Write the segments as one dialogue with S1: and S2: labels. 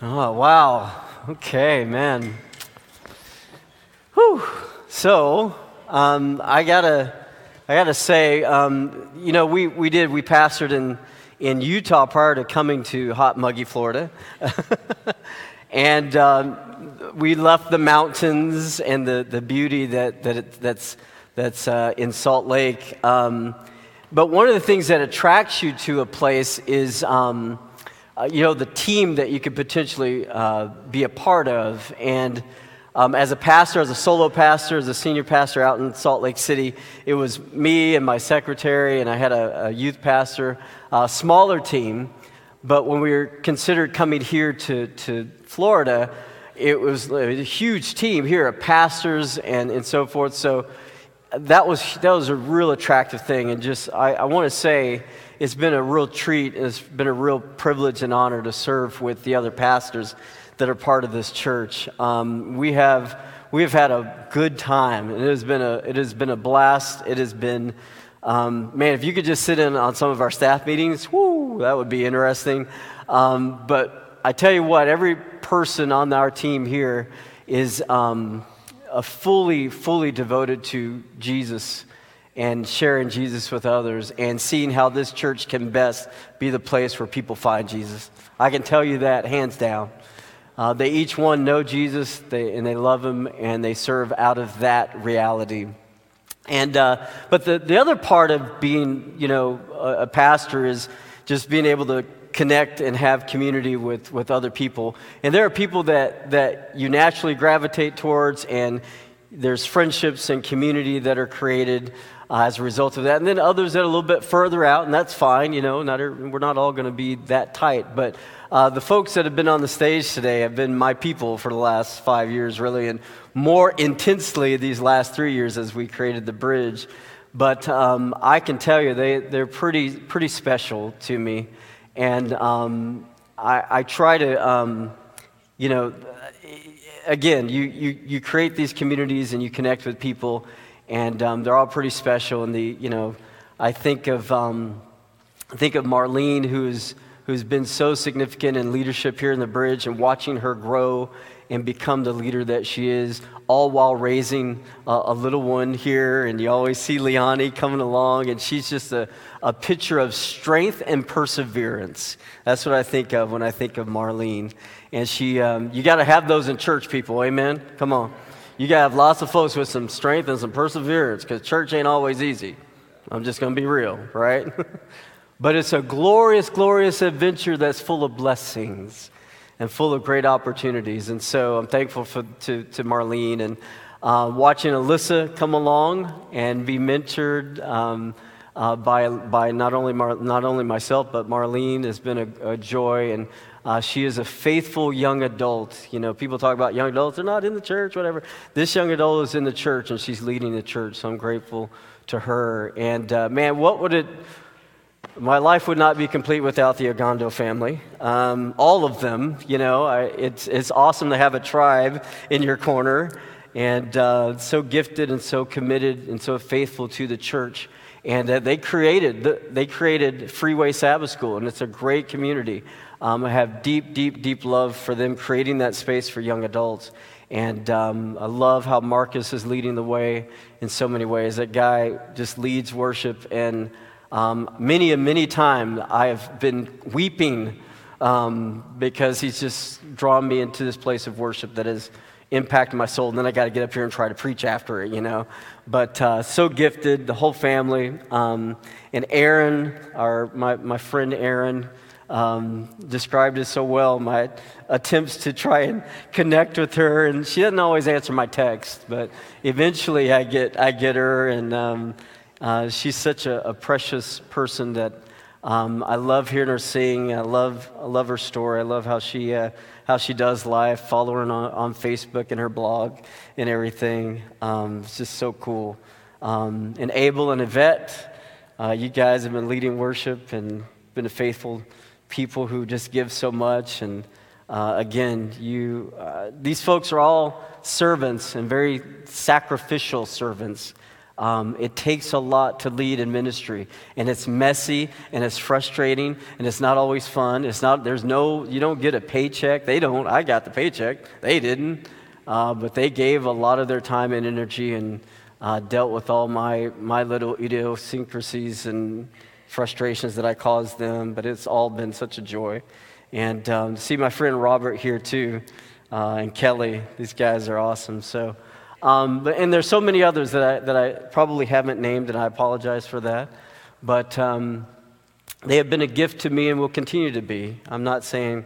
S1: Oh, wow. Okay, man. Whew. So, um, I gotta, I gotta say, um, you know, we, we did, we pastored in, in Utah prior to coming to hot, muggy Florida. and um, we left the mountains and the, the beauty that, that it, that's, that's uh, in Salt Lake. Um, but one of the things that attracts you to a place is, um, uh, you know, the team that you could potentially uh, be a part of. And um, as a pastor, as a solo pastor, as a senior pastor out in Salt Lake City, it was me and my secretary, and I had a, a youth pastor, a smaller team. But when we were considered coming here to, to Florida, it was a huge team here of pastors and, and so forth. So that was, that was a real attractive thing. And just, I, I want to say, it's been a real treat. It's been a real privilege and honor to serve with the other pastors that are part of this church. Um, we have we have had a good time. and It has been a it has been a blast. It has been um, man. If you could just sit in on some of our staff meetings, whoo, that would be interesting. Um, but I tell you what, every person on our team here is um, a fully fully devoted to Jesus and sharing Jesus with others and seeing how this church can best be the place where people find Jesus. I can tell you that hands down. Uh, they each one know Jesus they, and they love him and they serve out of that reality. And, uh, but the, the other part of being, you know, a, a pastor is just being able to connect and have community with, with other people. And there are people that, that you naturally gravitate towards, and there's friendships and community that are created uh, as a result of that. And then others that are a little bit further out, and that's fine, you know, not, we're not all going to be that tight. But uh, the folks that have been on the stage today have been my people for the last five years, really, and more intensely these last three years as we created the bridge. But um, I can tell you, they, they're pretty, pretty special to me. And um, I, I, try to, um, you know, again, you, you, you create these communities and you connect with people and um, they're all pretty special. And the, you know, I think of, um, I think of Marlene, who's, who's been so significant in leadership here in the bridge, and watching her grow and become the leader that she is, all while raising a, a little one here. And you always see Liani coming along, and she's just a, a picture of strength and perseverance. That's what I think of when I think of Marlene. And she, um, you got to have those in church, people. Amen? Come on. You got to have lots of folks with some strength and some perseverance because church ain't always easy. I'm just going to be real, right? but it's a glorious, glorious adventure that's full of blessings and full of great opportunities. And so I'm thankful for, to, to Marlene and uh, watching Alyssa come along and be mentored. Um, uh, by, by not, only Mar- not only myself, but Marlene has been a, a joy. And uh, she is a faithful young adult. You know, people talk about young adults, they're not in the church, whatever. This young adult is in the church and she's leading the church, so I'm grateful to her. And uh, man, what would it, my life would not be complete without the Ogando family. Um, all of them, you know, I, it's, it's awesome to have a tribe in your corner and uh, so gifted and so committed and so faithful to the church. And uh, they created the, they created Freeway Sabbath School, and it's a great community. Um, I have deep, deep, deep love for them creating that space for young adults. And um, I love how Marcus is leading the way in so many ways. That guy just leads worship. And um, many and many times I have been weeping um, because he's just drawn me into this place of worship that is impacted my soul. And then I got to get up here and try to preach after it, you know. But uh, so gifted, the whole family. Um, and Aaron, our, my, my friend Aaron, um, described it so well. My attempts to try and connect with her, and she doesn't always answer my text, but eventually I get I get her, and um, uh, she's such a, a, precious person that um, I love hearing her sing. I love I love her story. I love how she. Uh, how she does life, follow her on, on Facebook and her blog and everything. Um, it's just so cool. Um, and Abel and Yvette, uh, you guys have been leading worship and been a faithful people who just give so much. And uh, again, you, uh, these folks are all servants and very sacrificial servants Um, it takes a lot to lead in ministry, and it's messy, and it's frustrating, and it's not always fun. It's not. There's no. You don't get a paycheck. They don't. I got the paycheck. They didn't. Uh, but they gave a lot of their time and energy, and uh, dealt with all my my little idiosyncrasies and frustrations that I caused them. But it's all been such a joy, and um, to see my friend Robert here too, uh, and Kelly. These guys are awesome. So. Um, but, and there's so many others that I, that I probably haven't named, and I apologize for that. But um, they have been a gift to me and will continue to be. I'm not saying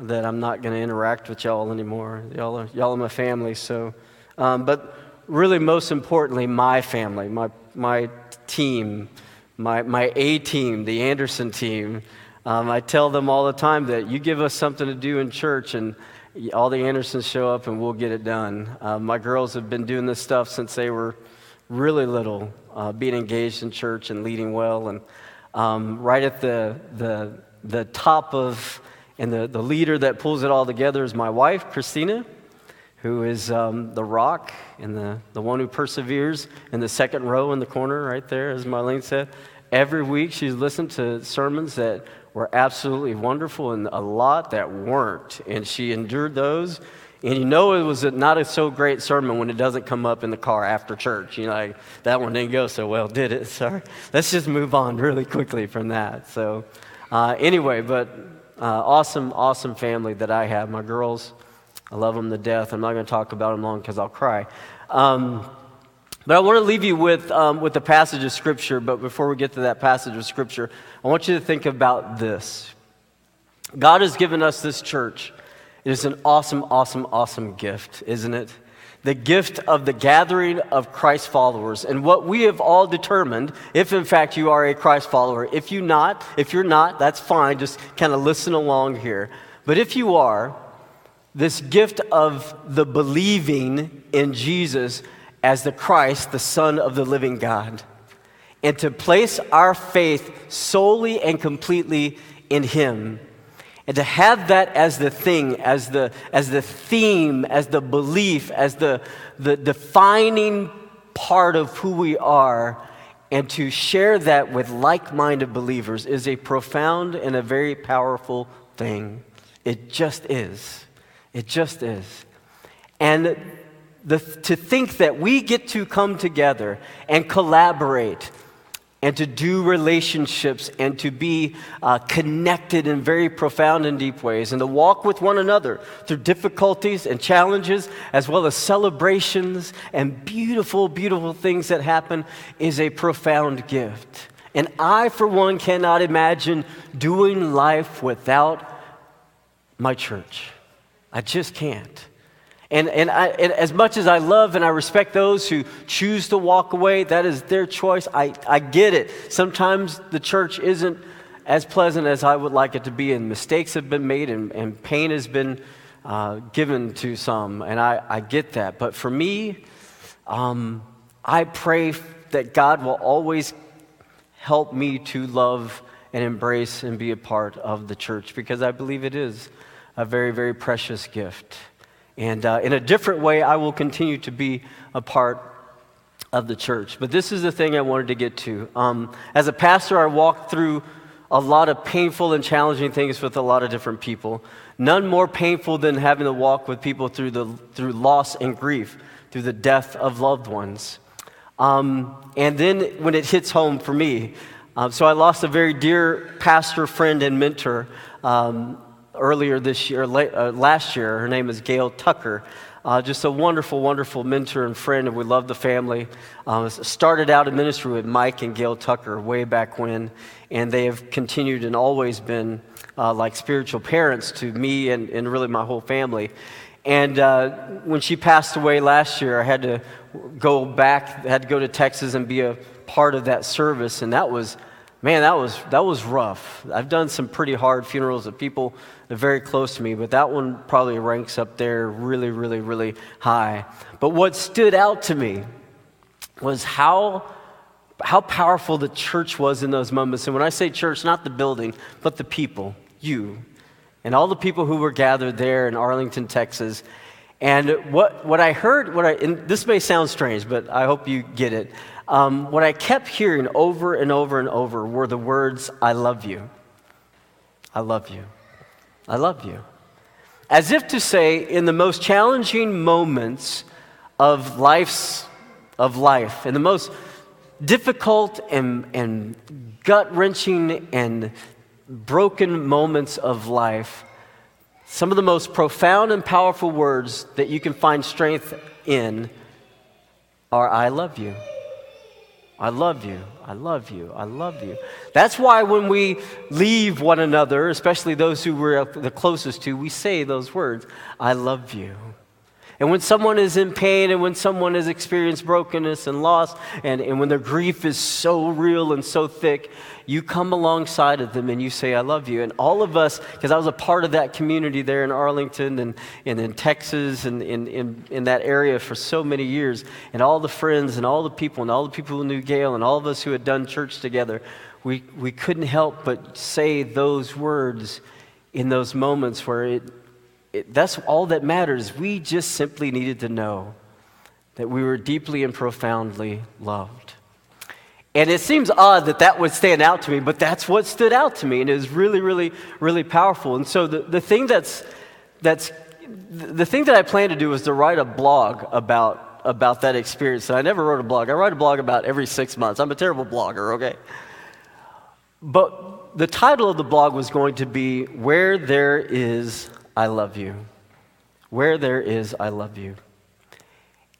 S1: that I'm not going to interact with y'all anymore. Y'all are, y'all are my family. So, um, but really, most importantly, my family, my, my team, my, my A team, the Anderson team. Um, I tell them all the time that you give us something to do in church, and all the Andersons show up and we'll get it done. Uh, my girls have been doing this stuff since they were really little, uh, being engaged in church and leading well. And um, right at the, the, the top of, and the, the leader that pulls it all together is my wife, Christina, who is um, the rock and the, the one who perseveres in the second row in the corner right there, as Marlene said. Every week she's listened to sermons that were absolutely wonderful and a lot that weren't. And she endured those. And you know it was not a so great sermon when it doesn't come up in the car after church. You know, like, that one didn't go so well, did it? Sorry. Let's just move on really quickly from that. So, uh, anyway, but uh, awesome, awesome family that I have. My girls, I love them to death. I'm not going to talk about them long because I'll cry. Um, but I want to leave you with, um, with a passage of Scripture. But before we get to that passage of Scripture, I want you to think about this. God has given us this church. It is an awesome, awesome, awesome gift, isn't it? The gift of the gathering of Christ followers. And what we have all determined, if in fact you are a Christ follower, if you not, if you're not, that's fine. Just kind of listen along here. But if you are, this gift of the believing in Jesus as the Christ, the Son of the living God, and to place our faith solely and completely in Him. And to have that as the thing, as the, as the theme, as the belief, as the, the defining part of who we are, and to share that with like minded believers is a profound and a very powerful thing. It just is. It just is. And the, to think that we get to come together and collaborate and to do relationships and to be uh, connected in very profound and deep ways and to walk with one another through difficulties and challenges as well as celebrations and beautiful, beautiful things that happen is a profound gift. And I, for one, cannot imagine doing life without my church. I just can't. And, and, I, and, as much as I love and I respect those who choose to walk away, that is their choice. I, I get it. Sometimes the church isn't as pleasant as I would like it to be, and mistakes have been made, and, and pain has been uh, given to some, and I, I get that. But for me, um, I pray that God will always help me to love and embrace and be a part of the church because I believe it is a very, very precious gift. And uh, in a different way, I will continue to be a part of the church. But this is the thing I wanted to get to. Um, as a pastor, I walked through a lot of painful and challenging things with a lot of different people. None more painful than having to walk with people through, the, through loss and grief, through the death of loved ones. Um, and then when it hits home for me, uh, so I lost a very dear pastor friend and mentor um, earlier this year, late, uh, last year. Her name is Gail Tucker. Uh, just a wonderful, wonderful mentor and friend, and we love the family. Uh, started out in ministry with Mike and Gail Tucker way back when, and they have continued and always been uh, like spiritual parents to me and, and really my whole family. And uh, when she passed away last year, I had to go back, had to go to Texas and be a part of that service, and that was Man, that was, that was rough. I've done some pretty hard funerals of people that are very close to me, but that one probably ranks up there really, really, really high. But what stood out to me was how, how powerful the church was in those moments. And when I say church, not the building, but the people, you, and all the people who were gathered there in Arlington, Texas. And what, what I heard, what I, this may sound strange, but I hope you get it. Um, what I kept hearing over and over and over were the words, I love you. I love you. I love you. As if to say, in the most challenging moments of life's of life, in the most difficult and, and gut wrenching and broken moments of life, some of the most profound and powerful words that you can find strength in are I love you. I love you. I love you. I love you. That's why when we leave one another, especially those who we're the closest to, we say those words I love you. And when someone is in pain and when someone has experienced brokenness and loss and, and when their grief is so real and so thick, you come alongside of them and you say, I love you. And all of us, because I was a part of that community there in Arlington and, and in Texas and in, in, in that area for so many years, and all the friends and all the people and all the people who knew Gail and all of us who had done church together, we, we couldn't help but say those words in those moments where it, it, that's all that matters. We just simply needed to know that we were deeply and profoundly loved. And it seems odd that that would stand out to me, but that's what stood out to me. And it was really, really, really powerful. And so the, the thing that's, that's, the thing that I plan to do is to write a blog about, about that experience. And I never wrote a blog. I write a blog about every six months. I'm a terrible blogger, okay? But the title of the blog was going to be Where There Is I love you. Where there is, I love you.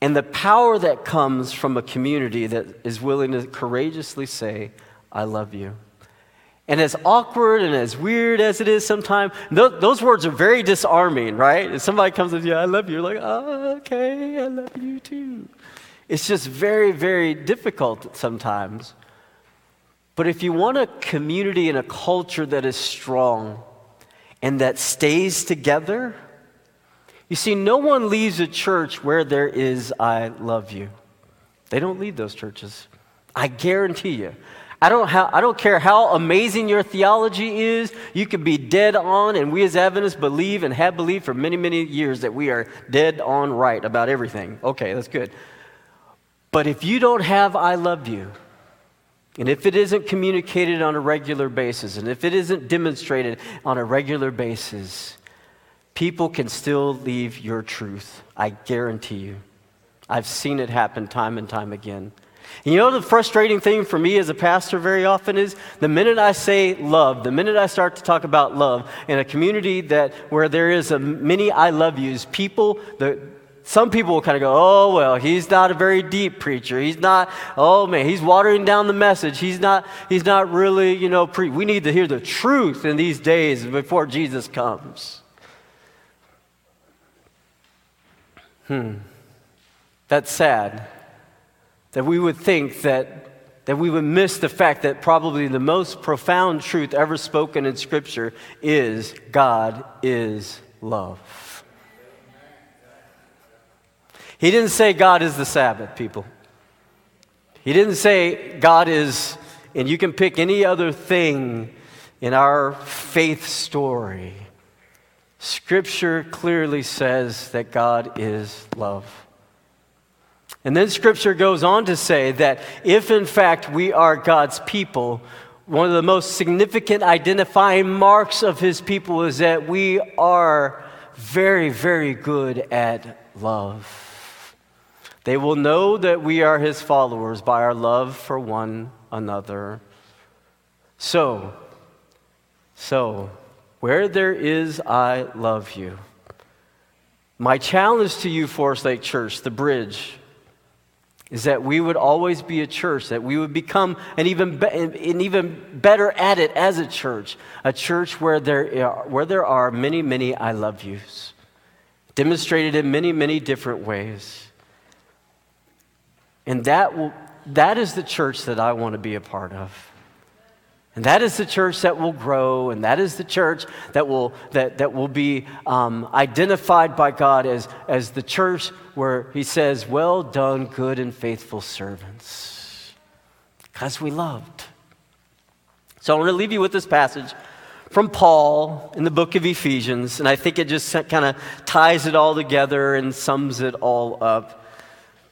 S1: And the power that comes from a community that is willing to courageously say, I love you. And as awkward and as weird as it is sometimes, th- those words are very disarming, right? If somebody comes with you, I love you, you're like, oh, okay, I love you too. It's just very, very difficult sometimes. But if you want a community and a culture that is strong, and that stays together. You see, no one leaves a church where there is, I love you. They don't leave those churches. I guarantee you. I don't, ha- I don't care how amazing your theology is, you could be dead on, and we as Adventists believe and have believed for many, many years that we are dead on right about everything. Okay, that's good. But if you don't have I love you, and if it isn't communicated on a regular basis, and if it isn't demonstrated on a regular basis, people can still leave your truth. I guarantee you. I've seen it happen time and time again. And you know the frustrating thing for me as a pastor very often is the minute I say love, the minute I start to talk about love in a community that where there is a many I love yous, people, the, some people will kind of go, oh, well, he's not a very deep preacher. He's not, oh man, he's watering down the message. He's not, he's not really, you know, pre- we need to hear the truth in these days before Jesus comes. Hmm. That's sad that we would think that, that we would miss the fact that probably the most profound truth ever spoken in Scripture is God is love. He didn't say God is the Sabbath, people. He didn't say God is, and you can pick any other thing in our faith story. Scripture clearly says that God is love. And then Scripture goes on to say that if in fact we are God's people, one of the most significant identifying marks of His people is that we are very, very good at love. They will know that we are his followers by our love for one another. So, so, where there is, I love you. My challenge to you, Forest Lake Church, the bridge, is that we would always be a church, that we would become an even, be, an even better at it as a church, a church where there, are, where there are many, many I love yous, demonstrated in many, many different ways. And that, will, that is the church that I want to be a part of. And that is the church that will grow, and that is the church that will, that, that will be um, identified by God as, as the church where He says, Well done, good and faithful servants. Because we loved. So I want to leave you with this passage from Paul in the book of Ephesians, and I think it just kind of ties it all together and sums it all up.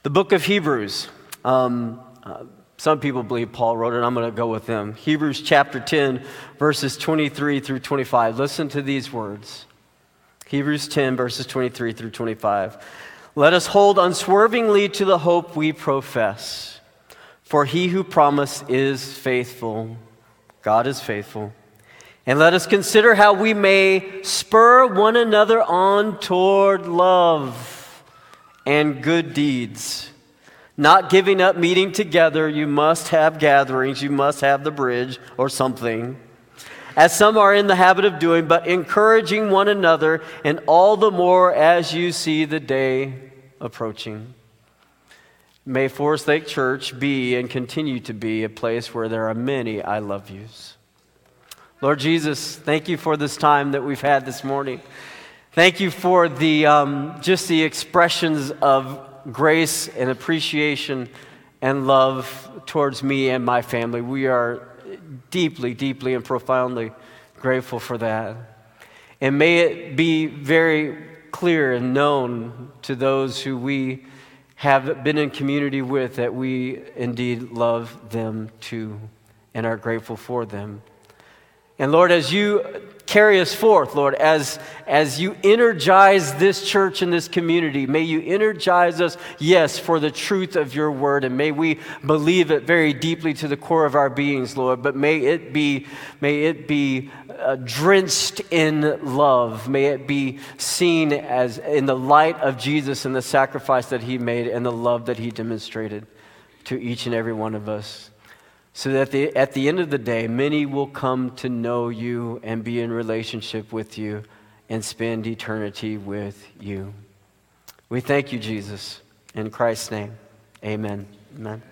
S1: The book of Hebrews. Um, uh, some people believe Paul wrote it. I'm going to go with them. Hebrews chapter 10, verses 23 through 25. Listen to these words. Hebrews 10, verses 23 through 25. Let us hold unswervingly to the hope we profess, for he who promised is faithful. God is faithful. And let us consider how we may spur one another on toward love and good deeds. Not giving up meeting together, you must have gatherings, you must have the bridge or something, as some are in the habit of doing, but encouraging one another, and all the more as you see the day approaching. May Forest Lake Church be and continue to be a place where there are many I love yous. Lord Jesus, thank you for this time that we've had this morning. Thank you for the, um, just the expressions of grace and appreciation and love towards me and my family. We are deeply, deeply, and profoundly grateful for that. And may it be very clear and known to those who we have been in community with that we indeed love them too and are grateful for them. And Lord, as you carry us forth, Lord, as, as you energize this church and this community, may you energize us, yes, for the truth of your word, and may we believe it very deeply to the core of our beings, Lord. But may it be, may it be uh, drenched in love. May it be seen as in the light of Jesus and the sacrifice that he made and the love that he demonstrated to each and every one of us so that the, at the end of the day, many will come to know you and be in relationship with you and spend eternity with you. We thank you, Jesus. In Christ's name, amen. Amen.